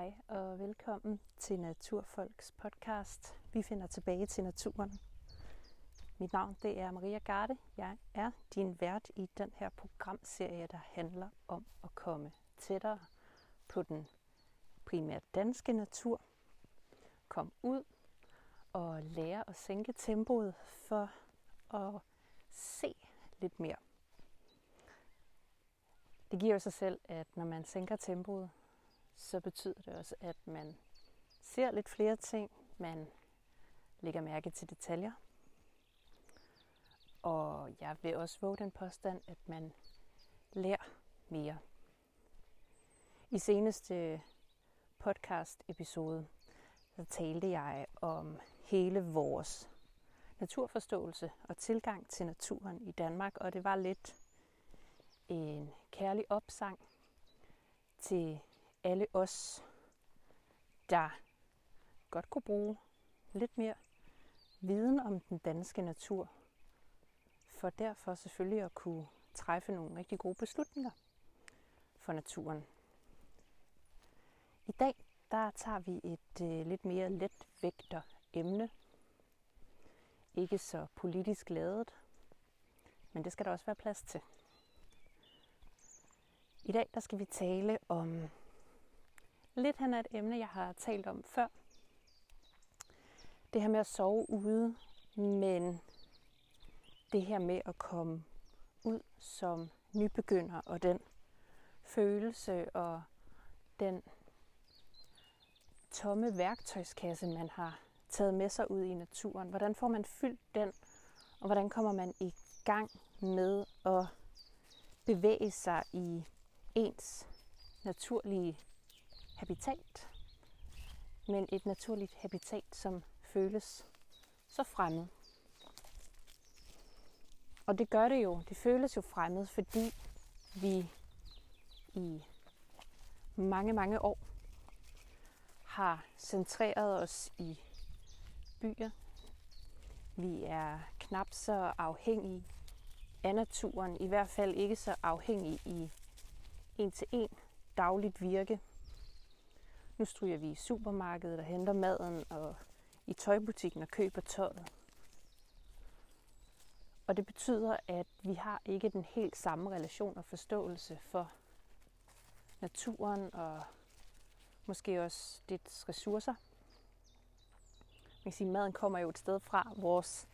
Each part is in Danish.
Hej og velkommen til Naturfolks podcast. Vi finder tilbage til naturen. Mit navn det er Maria Garde. Jeg er din vært i den her programserie, der handler om at komme tættere på den primært danske natur. Kom ud og lære at sænke tempoet for at se lidt mere. Det giver jo sig selv, at når man sænker tempoet, så betyder det også, at man ser lidt flere ting, man lægger mærke til detaljer. Og jeg vil også våge den påstand, at man lærer mere. I seneste podcast episode, der talte jeg om hele vores naturforståelse og tilgang til naturen i Danmark, og det var lidt en kærlig opsang til alle os, der godt kunne bruge lidt mere viden om den danske natur, for derfor selvfølgelig at kunne træffe nogle rigtig gode beslutninger for naturen. I dag der tager vi et øh, lidt mere letvægter emne. Ikke så politisk ladet, men det skal der også være plads til. I dag der skal vi tale om lidt hen af et emne, jeg har talt om før. Det her med at sove ude, men det her med at komme ud som nybegynder, og den følelse og den tomme værktøjskasse, man har taget med sig ud i naturen. Hvordan får man fyldt den, og hvordan kommer man i gang med at bevæge sig i ens naturlige habitat, men et naturligt habitat, som føles så fremmed. Og det gør det jo. Det føles jo fremmed, fordi vi i mange, mange år har centreret os i byer. Vi er knap så afhængige af naturen, i hvert fald ikke så afhængige i en til en dagligt virke nu stryger vi i supermarkedet og henter maden og i tøjbutikken og køber tøjet. Og det betyder, at vi har ikke den helt samme relation og forståelse for naturen og måske også dets ressourcer. Man kan sige, at maden kommer jo et sted fra. Vores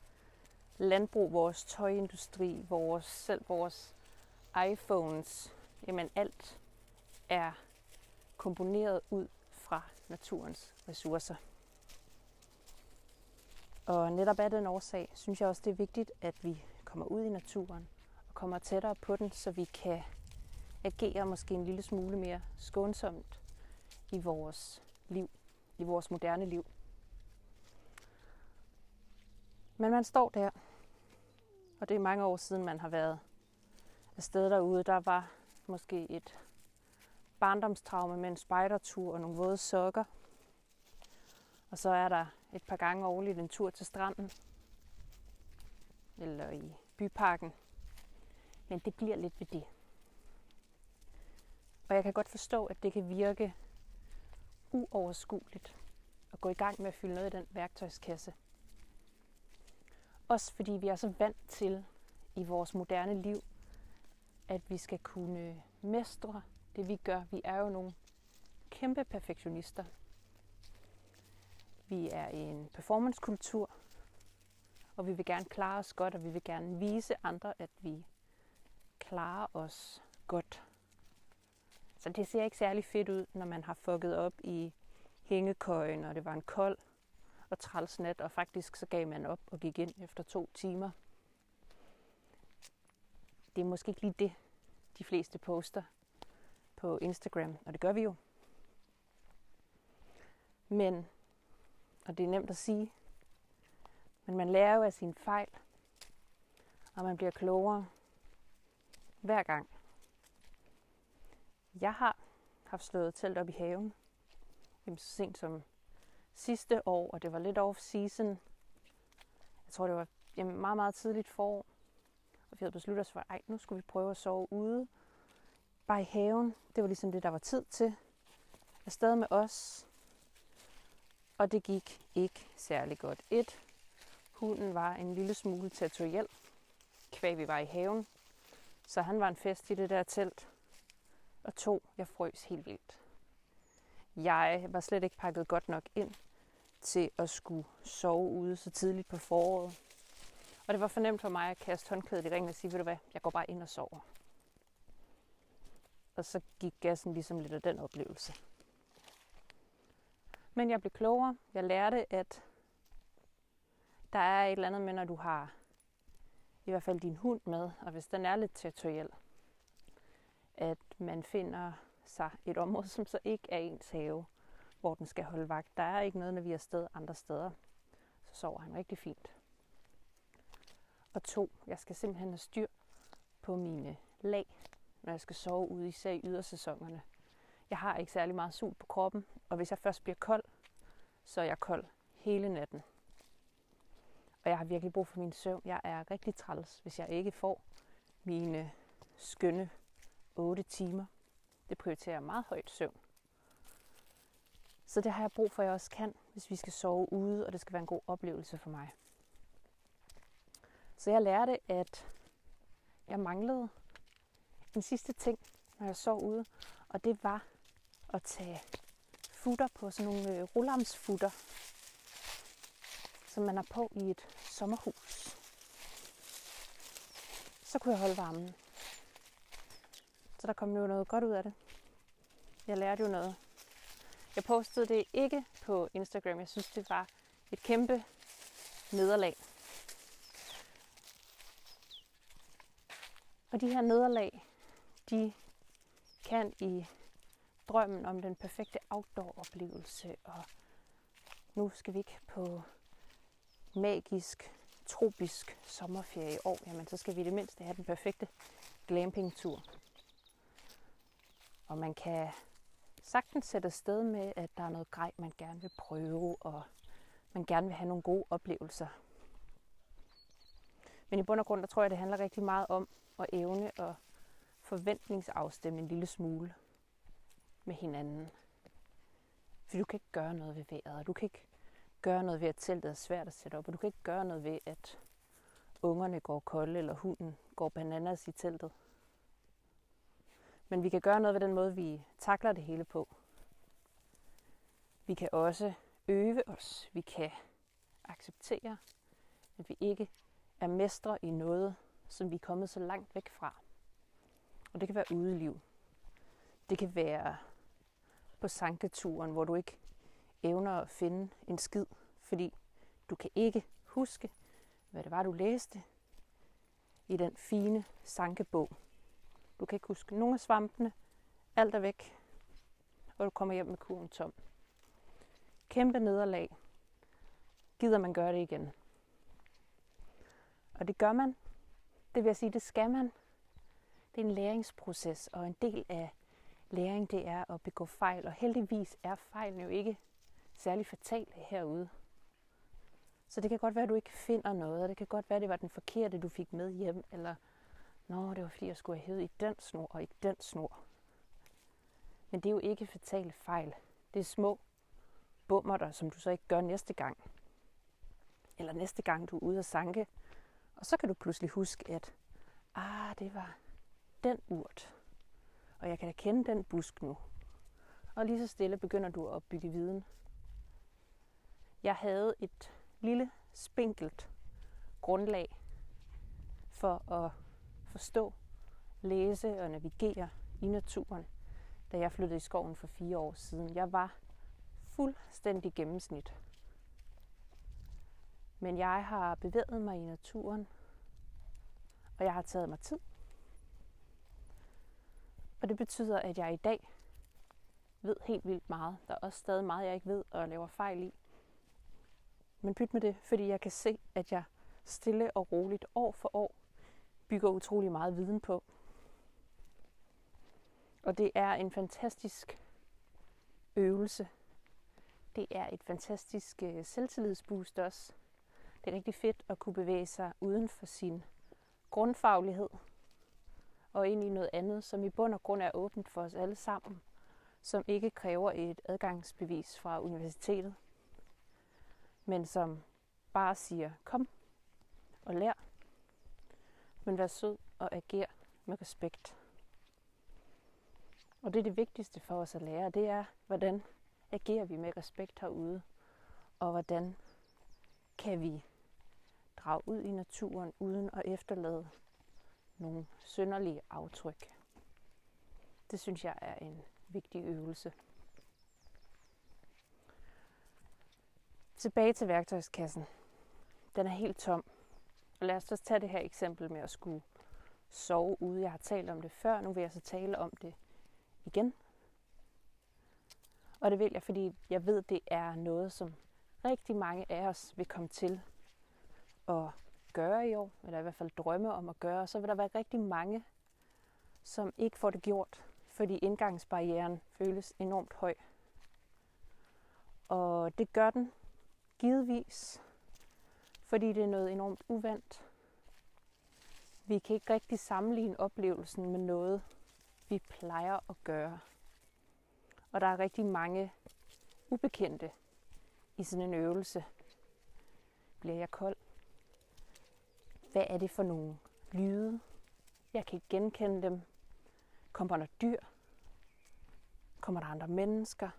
landbrug, vores tøjindustri, vores, selv vores iPhones, jamen alt er komponeret ud naturens ressourcer. Og netop af den årsag synes jeg også, det er vigtigt, at vi kommer ud i naturen og kommer tættere på den, så vi kan agere måske en lille smule mere skånsomt i vores liv, i vores moderne liv. Men man står der, og det er mange år siden, man har været afsted derude. Der var måske et barndomstraume med en spejdertur og nogle våde sokker. Og så er der et par gange årligt en tur til stranden. Eller i byparken. Men det bliver lidt ved det. Og jeg kan godt forstå, at det kan virke uoverskueligt at gå i gang med at fylde noget i den værktøjskasse. Også fordi vi er så vant til i vores moderne liv, at vi skal kunne mestre det vi gør. Vi er jo nogle kæmpe perfektionister. Vi er i en performancekultur, og vi vil gerne klare os godt, og vi vil gerne vise andre, at vi klarer os godt. Så det ser ikke særlig fedt ud, når man har fucket op i hængekøjen, og det var en kold og træls nat, og faktisk så gav man op og gik ind efter to timer. Det er måske ikke lige det, de fleste poster på Instagram, og det gør vi jo. Men, og det er nemt at sige, men man lærer jo af sine fejl, og man bliver klogere hver gang. Jeg har haft slået telt op i haven, jamen, så sent som sidste år, og det var lidt off-season. Jeg tror, det var jamen, meget, meget tidligt forår. Og vi havde besluttet os for, at nu skulle vi prøve at sove ude bare i haven. Det var ligesom det, der var tid til. afsted med os, og det gik ikke særlig godt. Et, hunden var en lille smule territoriel, kvæg vi var i haven, så han var en fest i det der telt. Og to, jeg frøs helt vildt. Jeg var slet ikke pakket godt nok ind til at skulle sove ude så tidligt på foråret. Og det var fornemt for mig at kaste håndklædet i ringen og sige, ved du hvad, jeg går bare ind og sover. Og så gik gassen ligesom lidt af den oplevelse. Men jeg blev klogere. Jeg lærte, at der er et eller andet med, når du har i hvert fald din hund med, og hvis den er lidt territoriel, at man finder sig et område, som så ikke er ens have, hvor den skal holde vagt. Der er ikke noget, når vi er sted andre steder. Så sover han rigtig fint. Og to, jeg skal simpelthen have styr på mine lag, når jeg skal sove ude, især i ydersæsonerne. Jeg har ikke særlig meget sol på kroppen, og hvis jeg først bliver kold, så er jeg kold hele natten. Og jeg har virkelig brug for min søvn. Jeg er rigtig træls, hvis jeg ikke får mine skønne 8 timer. Det prioriterer meget højt søvn. Så det har jeg brug for, at jeg også kan, hvis vi skal sove ude, og det skal være en god oplevelse for mig. Så jeg lærte, at jeg manglede den sidste ting, når jeg sov ude, og det var at tage futter på sådan nogle øh, rullamsfutter, som man har på i et sommerhus. Så kunne jeg holde varmen. Så der kom jo noget godt ud af det. Jeg lærte jo noget. Jeg postede det ikke på Instagram. Jeg synes, det var et kæmpe nederlag. Og de her nederlag, de kan i drømmen om den perfekte outdoor-oplevelse, og nu skal vi ikke på magisk, tropisk sommerferie i år, jamen så skal vi i det mindste have den perfekte glamping-tur. Og man kan sagtens sætte sted med, at der er noget grej, man gerne vil prøve, og man gerne vil have nogle gode oplevelser. Men i bund og grund, der tror jeg, det handler rigtig meget om at evne og forventningsafstemme en lille smule med hinanden. For du kan ikke gøre noget ved vejret, og du kan ikke gøre noget ved, at teltet er svært at sætte op, og du kan ikke gøre noget ved, at ungerne går kolde, eller hunden går bananas i teltet. Men vi kan gøre noget ved den måde, vi takler det hele på. Vi kan også øve os. Vi kan acceptere, at vi ikke er mestre i noget, som vi er kommet så langt væk fra. Og det kan være udeliv. Det kan være på sanketuren, hvor du ikke evner at finde en skid, fordi du kan ikke huske, hvad det var, du læste i den fine sankebog. Du kan ikke huske nogen af svampene. Alt er væk, og du kommer hjem med kurven tom. Kæmpe nederlag. Gider man gøre det igen? Og det gør man. Det vil jeg sige, det skal man. Det er en læringsproces, og en del af læring, det er at begå fejl. Og heldigvis er fejlen jo ikke særlig fatale herude. Så det kan godt være, at du ikke finder noget, og det kan godt være, at det var den forkerte, du fik med hjem, eller Nå, det var fordi, jeg skulle have hævet i den snor og ikke den snor. Men det er jo ikke fatale fejl. Det er små bummer der, som du så ikke gør næste gang. Eller næste gang, du er ude at sanke. Og så kan du pludselig huske, at ah, det var den urt. Og jeg kan da kende den busk nu. Og lige så stille begynder du at bygge viden. Jeg havde et lille, spinkelt grundlag for at forstå, læse og navigere i naturen, da jeg flyttede i skoven for fire år siden. Jeg var fuldstændig gennemsnit. Men jeg har bevæget mig i naturen, og jeg har taget mig tid. Og det betyder, at jeg i dag ved helt vildt meget. Der er også stadig meget, jeg ikke ved og laver fejl i. Men pyt med det, fordi jeg kan se, at jeg stille og roligt år for år bygger utrolig meget viden på. Og det er en fantastisk øvelse. Det er et fantastisk øh, selvtillidsboost også. Det er rigtig fedt at kunne bevæge sig uden for sin grundfaglighed og ind i noget andet, som i bund og grund er åbent for os alle sammen, som ikke kræver et adgangsbevis fra universitetet, men som bare siger, kom og lær, men vær sød og ager med respekt. Og det er det vigtigste for os at lære, det er, hvordan agerer vi med respekt herude, og hvordan kan vi drage ud i naturen uden at efterlade nogle synderlige aftryk. Det synes jeg er en vigtig øvelse. Tilbage til værktøjskassen. Den er helt tom. Og lad os så tage det her eksempel med at skulle sove ude. Jeg har talt om det før, nu vil jeg så tale om det igen. Og det vil jeg, fordi jeg ved, det er noget, som rigtig mange af os vil komme til at gøre i år, eller i hvert fald drømme om at gøre, så vil der være rigtig mange, som ikke får det gjort, fordi indgangsbarrieren føles enormt høj. Og det gør den givetvis, fordi det er noget enormt uvandt. Vi kan ikke rigtig sammenligne oplevelsen med noget, vi plejer at gøre. Og der er rigtig mange ubekendte i sådan en øvelse. Bliver jeg kold? Hvad er det for nogle lyde? Jeg kan ikke genkende dem. Kommer der dyr? Kommer der andre mennesker?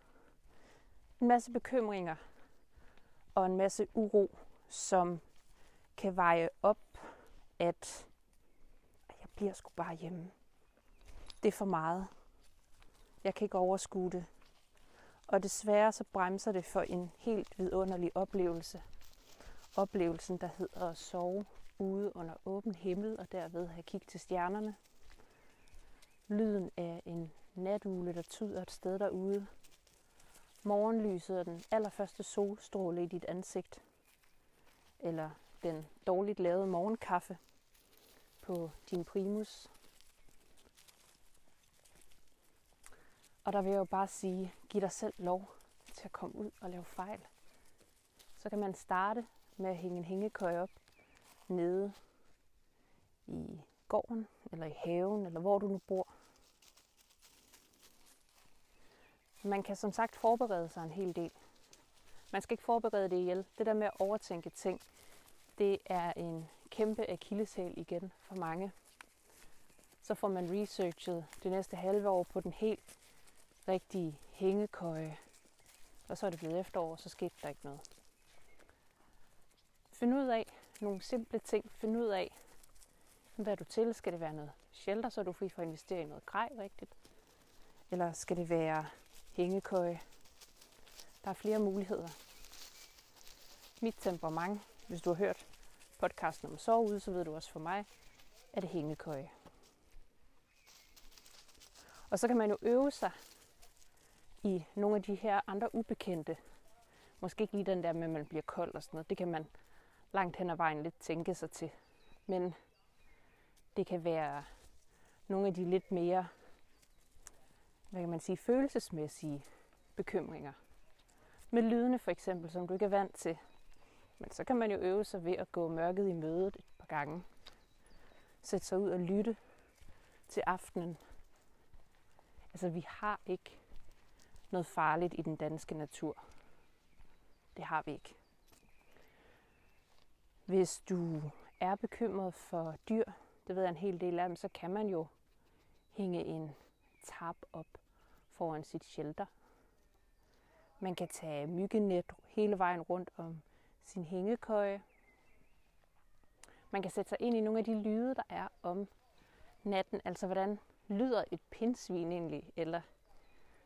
En masse bekymringer og en masse uro, som kan veje op, at jeg bliver sgu bare hjemme. Det er for meget. Jeg kan ikke overskue det. Og desværre så bremser det for en helt vidunderlig oplevelse. Oplevelsen, der hedder at sove ude under åben himmel og derved have kig til stjernerne. Lyden af en natugle, der tyder et sted derude. Morgenlyset og den allerførste solstråle i dit ansigt. Eller den dårligt lavede morgenkaffe på din primus. Og der vil jeg jo bare sige, giv dig selv lov til at komme ud og lave fejl. Så kan man starte med at hænge en hængekøj op nede i gården, eller i haven, eller hvor du nu bor. Man kan som sagt forberede sig en hel del. Man skal ikke forberede det ihjel. Det der med at overtænke ting, det er en kæmpe akilleshæl igen for mange. Så får man researchet det næste halve år på den helt rigtige hængekøje. Og så er det blevet efterår, og så skete der ikke noget. Find ud af nogle simple ting. Find ud af, hvad er du til? Skal det være noget shelter, så er du fri for at investere i noget grej rigtigt? Eller skal det være hængekøje? Der er flere muligheder. Mit temperament, hvis du har hørt podcasten om sove ude, så ved du også for mig, at det hængekøje. Og så kan man jo øve sig i nogle af de her andre ubekendte. Måske ikke lige den der med, at man bliver kold og sådan noget. Det kan man langt hen ad vejen lidt tænke sig til. Men det kan være nogle af de lidt mere, hvad kan man sige, følelsesmæssige bekymringer. Med lydene for eksempel, som du ikke er vant til. Men så kan man jo øve sig ved at gå mørket i mødet et par gange. Sætte sig ud og lytte til aftenen. Altså vi har ikke noget farligt i den danske natur. Det har vi ikke. Hvis du er bekymret for dyr, det ved jeg en hel del af dem, så kan man jo hænge en tap op foran sit shelter. Man kan tage myggenet hele vejen rundt om sin hængekøje. Man kan sætte sig ind i nogle af de lyde, der er om natten. Altså, hvordan lyder et pindsvin egentlig? Eller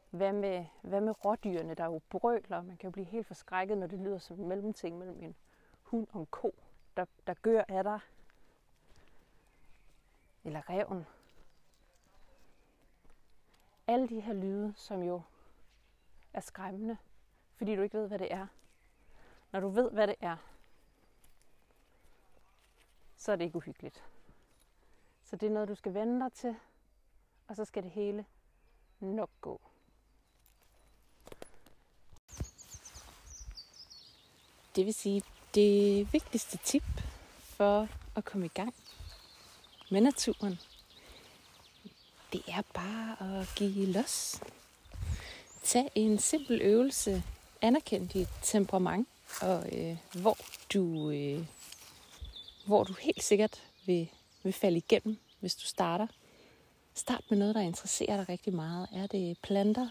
hvad med, hvad med rådyrene, der jo brøler? Man kan jo blive helt forskrækket, når det lyder som en mellemting mellem en hund og en ko der, der gør af dig. Eller reven. Alle de her lyde, som jo er skræmmende, fordi du ikke ved, hvad det er. Når du ved, hvad det er, så er det ikke uhyggeligt. Så det er noget, du skal vende dig til, og så skal det hele nok gå. Det vil sige, det vigtigste tip for at komme i gang med naturen, det er bare at give los. Tag en simpel øvelse, anerkend dit temperament, og øh, hvor du øh, hvor du helt sikkert vil, vil falde igennem, hvis du starter. Start med noget, der interesserer dig rigtig meget. Er det planter?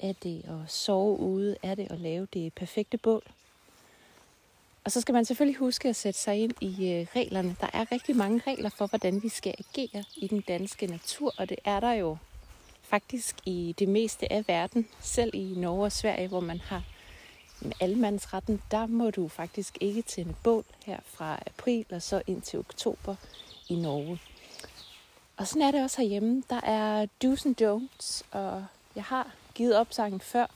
Er det at sove ude? Er det at lave det perfekte bål? Og så skal man selvfølgelig huske at sætte sig ind i øh, reglerne. Der er rigtig mange regler for, hvordan vi skal agere i den danske natur, og det er der jo faktisk i det meste af verden, selv i Norge og Sverige, hvor man har almandsretten, der må du faktisk ikke tænde bål her fra april og så ind til oktober i Norge. Og sådan er det også herhjemme. Der er do's and don'ts, og jeg har givet opsangen før.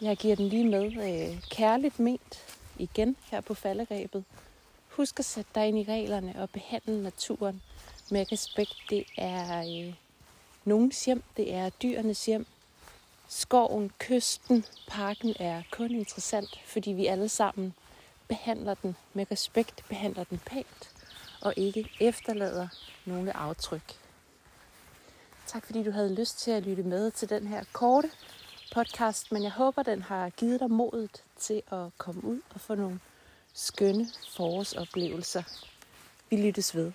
Jeg giver den lige med øh, kærligt ment igen her på falderæbet. Husk at sætte dig ind i reglerne og behandle naturen med respekt. Det er øh, nogens hjem, det er dyrenes hjem. Skoven, kysten, parken er kun interessant, fordi vi alle sammen behandler den med respekt, behandler den pænt og ikke efterlader nogle aftryk. Tak fordi du havde lyst til at lytte med til den her korte podcast, men jeg håber, den har givet dig modet til at komme ud og få nogle skønne forårsoplevelser. Vi lyttes ved.